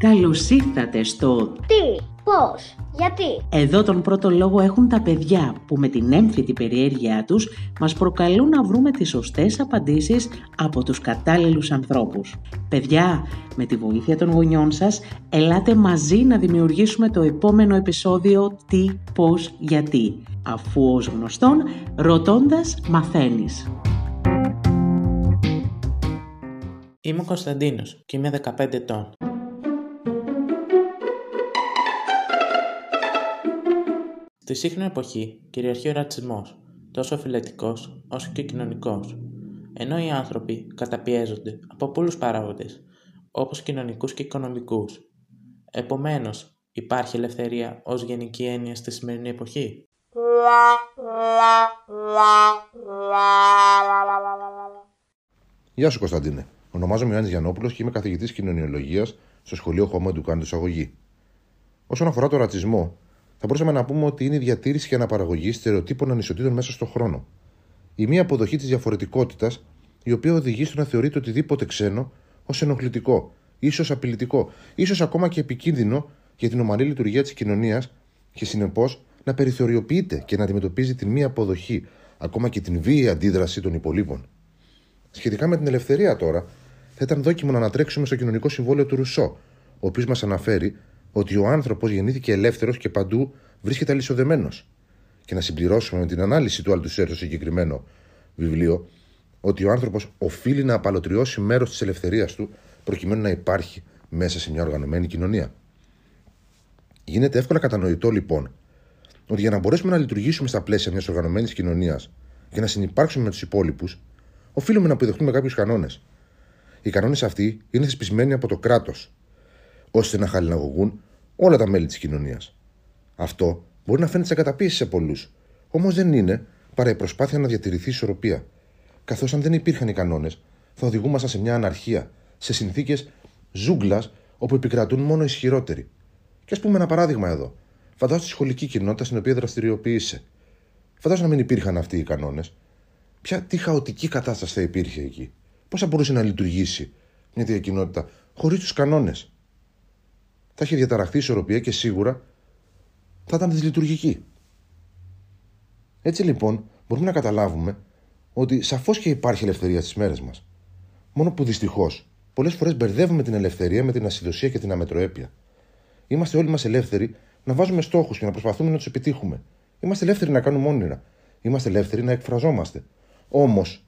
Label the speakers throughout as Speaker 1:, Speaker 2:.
Speaker 1: Καλώς ήρθατε στο
Speaker 2: Τι, πώς, γιατί;
Speaker 1: Εδώ τον πρώτο λόγο έχουν τα παιδιά που με την έμφυτη περιέργειά τους μας προκαλούν να βρούμε τις σωστές απαντήσεις από τους κατάλληλους ανθρώπους. Παιδιά, με τη βοήθεια των γονιών σας, ελάτε μαζί να δημιουργήσουμε το επόμενο επεισόδιο «Τι, πώς, γιατί», αφού ως γνωστόν, ρωτώντας μαθαίνεις.
Speaker 3: Είμαι ο Κωνσταντίνος και είμαι 15 ετών. Στη σύγχρονη εποχή κυριαρχεί ο ρατσισμός, τόσο φιλετικός όσο και κοινωνικός, ενώ οι άνθρωποι καταπιέζονται από πολλούς παράγοντες, όπως κοινωνικούς και οικονομικούς. Επομένως, υπάρχει ελευθερία ως γενική έννοια στη σημερινή εποχή;
Speaker 4: Γεια σου Κωνσταντίνε. Ονομάζομαι Ιωάννης Γιανόπουλο και είμαι καθηγητής κοινωνιολογίας στο σχολείο Χώμα του Κάνου Αγωγή. Όσον αφορά το ρατσισμό, θα μπορούσαμε να πούμε ότι είναι η διατήρηση και αναπαραγωγή στερεοτύπων ανισοτήτων μέσα στον χρόνο. Η μία αποδοχή της διαφορετικότητας, η οποία οδηγεί στο να θεωρείται οτιδήποτε ξένο ως ενοχλητικό, ίσως απειλητικό, ίσως ακόμα και επικίνδυνο για την ομαλή λειτουργία της κοινωνίας και συνεπώς να περιθωριοποιείται και να αντιμετωπίζει την μία αποδοχή, ακόμα και την βίαιη αντίδραση των υπολείπων. Σχετικά με την ελευθερία τώρα, θα ήταν δόκιμο να ανατρέξουμε στο κοινωνικό συμβόλαιο του Ρουσό, ο οποίος μας αναφέρει ότι ο άνθρωπος γεννήθηκε ελεύθερος και παντού βρίσκεται αλυσοδεμένος. Και να συμπληρώσουμε με την ανάλυση του Αλτουσέρ στο συγκεκριμένο βιβλίο ότι ο άνθρωπος οφείλει να απαλωτριώσει μέρος της ελευθερίας του προκειμένου να υπάρχει μέσα σε μια οργανωμένη κοινωνία. Γίνεται εύκολα κατανοητό λοιπόν ότι για να μπορέσουμε να λειτουργήσουμε στα πλαίσια μιας οργανωμένης κοινωνίας και να συνεπάρξουμε με τους υπόλοιπους, οφείλουμε να αποδεχτούμε κάποιους κανόνες. Οι κανόνες αυτοί είναι θεσπισμένοι από το κράτος, ώστε να χαλιναγωγούν όλα τα μέλη της κοινωνίας. Αυτό μπορεί να φαίνεται σαν καταπίεση σε πολλούς, όμως δεν είναι παρά η προσπάθεια να διατηρηθεί η ισορροπία. Καθώς αν δεν υπήρχαν οι κανόνες, θα οδηγούμασταν σε μια αναρχία, σε συνθήκες ζούγκλας όπου επικρατούν μόνο ισχυρότεροι. Και ας πούμε ένα παράδειγμα εδώ. Φαντάζομαι τη σχολική κοινότητα στην οποία δραστηριοποίησε. Φαντάζομαι να μην υπήρχαν αυτοί οι κανόνες. Ποια τι χαοτική κατάσταση θα υπήρχε εκεί. Πώς θα μπορούσε να λειτουργήσει μια τέτοια κοινότητα χωρίς τους κανόνες; Θα είχε διαταραχθεί η ισορροπία και σίγουρα θα ήταν δυσλειτουργική. Έτσι λοιπόν μπορούμε να καταλάβουμε ότι σαφώς και υπάρχει ελευθερία στις μέρες μας. Μόνο που δυστυχώς πολλές φορές μπερδεύουμε την ελευθερία με την ασυδοσία και την αμετροέπεια. Είμαστε όλοι μας ελεύθεροι να βάζουμε στόχους και να προσπαθούμε να τους επιτύχουμε. Είμαστε ελεύθεροι να κάνουμε όνειρα. Είμαστε ελεύθεροι να εκφραζόμαστε. Όμως,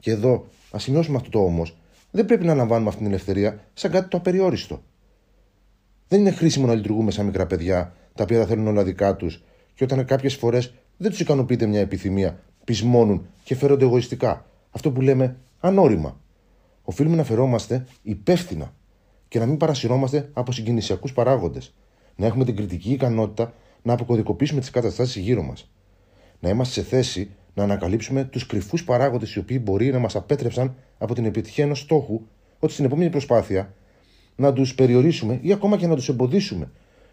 Speaker 4: και εδώ ας σημειώσουμε αυτό το όμως, δεν πρέπει να λαμβάνουμε αυτή την ελευθερία σαν κάτι το απεριόριστο. Δεν είναι χρήσιμο να λειτουργούμε σαν μικρά παιδιά, τα οποία θα θέλουν όλα δικά τους, και όταν κάποιες φορές δεν τους ικανοποιείται μια επιθυμία, πεισμώνουν και φέρονται εγωιστικά. Αυτό που λέμε ανώρημα. Οφείλουμε να φερόμαστε υπεύθυνα και να μην παρασυρώμαστε από συγκινησιακούς παράγοντες. Να έχουμε την κριτική ικανότητα να αποκωδικοποιήσουμε τις καταστάσεις γύρω μας. Να είμαστε σε θέση να ανακαλύψουμε τους κρυφούς παράγοντες οι οποίοι μπορεί να μας απέτρεψαν από την επιτυχία ενός στόχου, ότι στην επόμενη προσπάθεια να τους περιορίσουμε ή ακόμα και να τους εμποδίσουμε,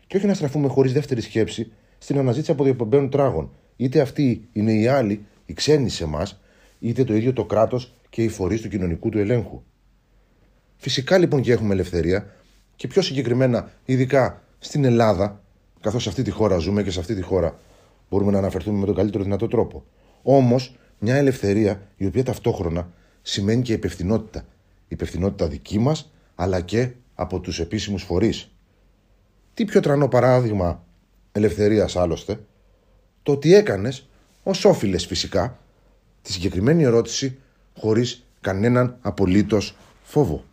Speaker 4: και όχι να στραφούμε χωρίς δεύτερη σκέψη στην αναζήτηση από διοπομπαίων τράγων. Είτε αυτοί είναι οι άλλοι, οι ξένοι σε εμάς, είτε το ίδιο το κράτος και οι φορείς του κοινωνικού του ελέγχου. Φυσικά λοιπόν και έχουμε ελευθερία και πιο συγκεκριμένα, ειδικά στην Ελλάδα, καθώς σε αυτή τη χώρα ζούμε και σε αυτή τη χώρα μπορούμε να αναφερθούμε με τον καλύτερο δυνατό τρόπο. Όμως, μια ελευθερία η οποία ταυτόχρονα σημαίνει και υπευθυνότητα. Υπευθυνότητα δική μας, αλλά και από τους επίσημους φορείς. Τι πιο τρανό παράδειγμα ελευθερίας άλλωστε, το ότι έκανες, ως όφιλες φυσικά, τη συγκεκριμένη ερώτηση χωρίς κανέναν απολύτως φόβο.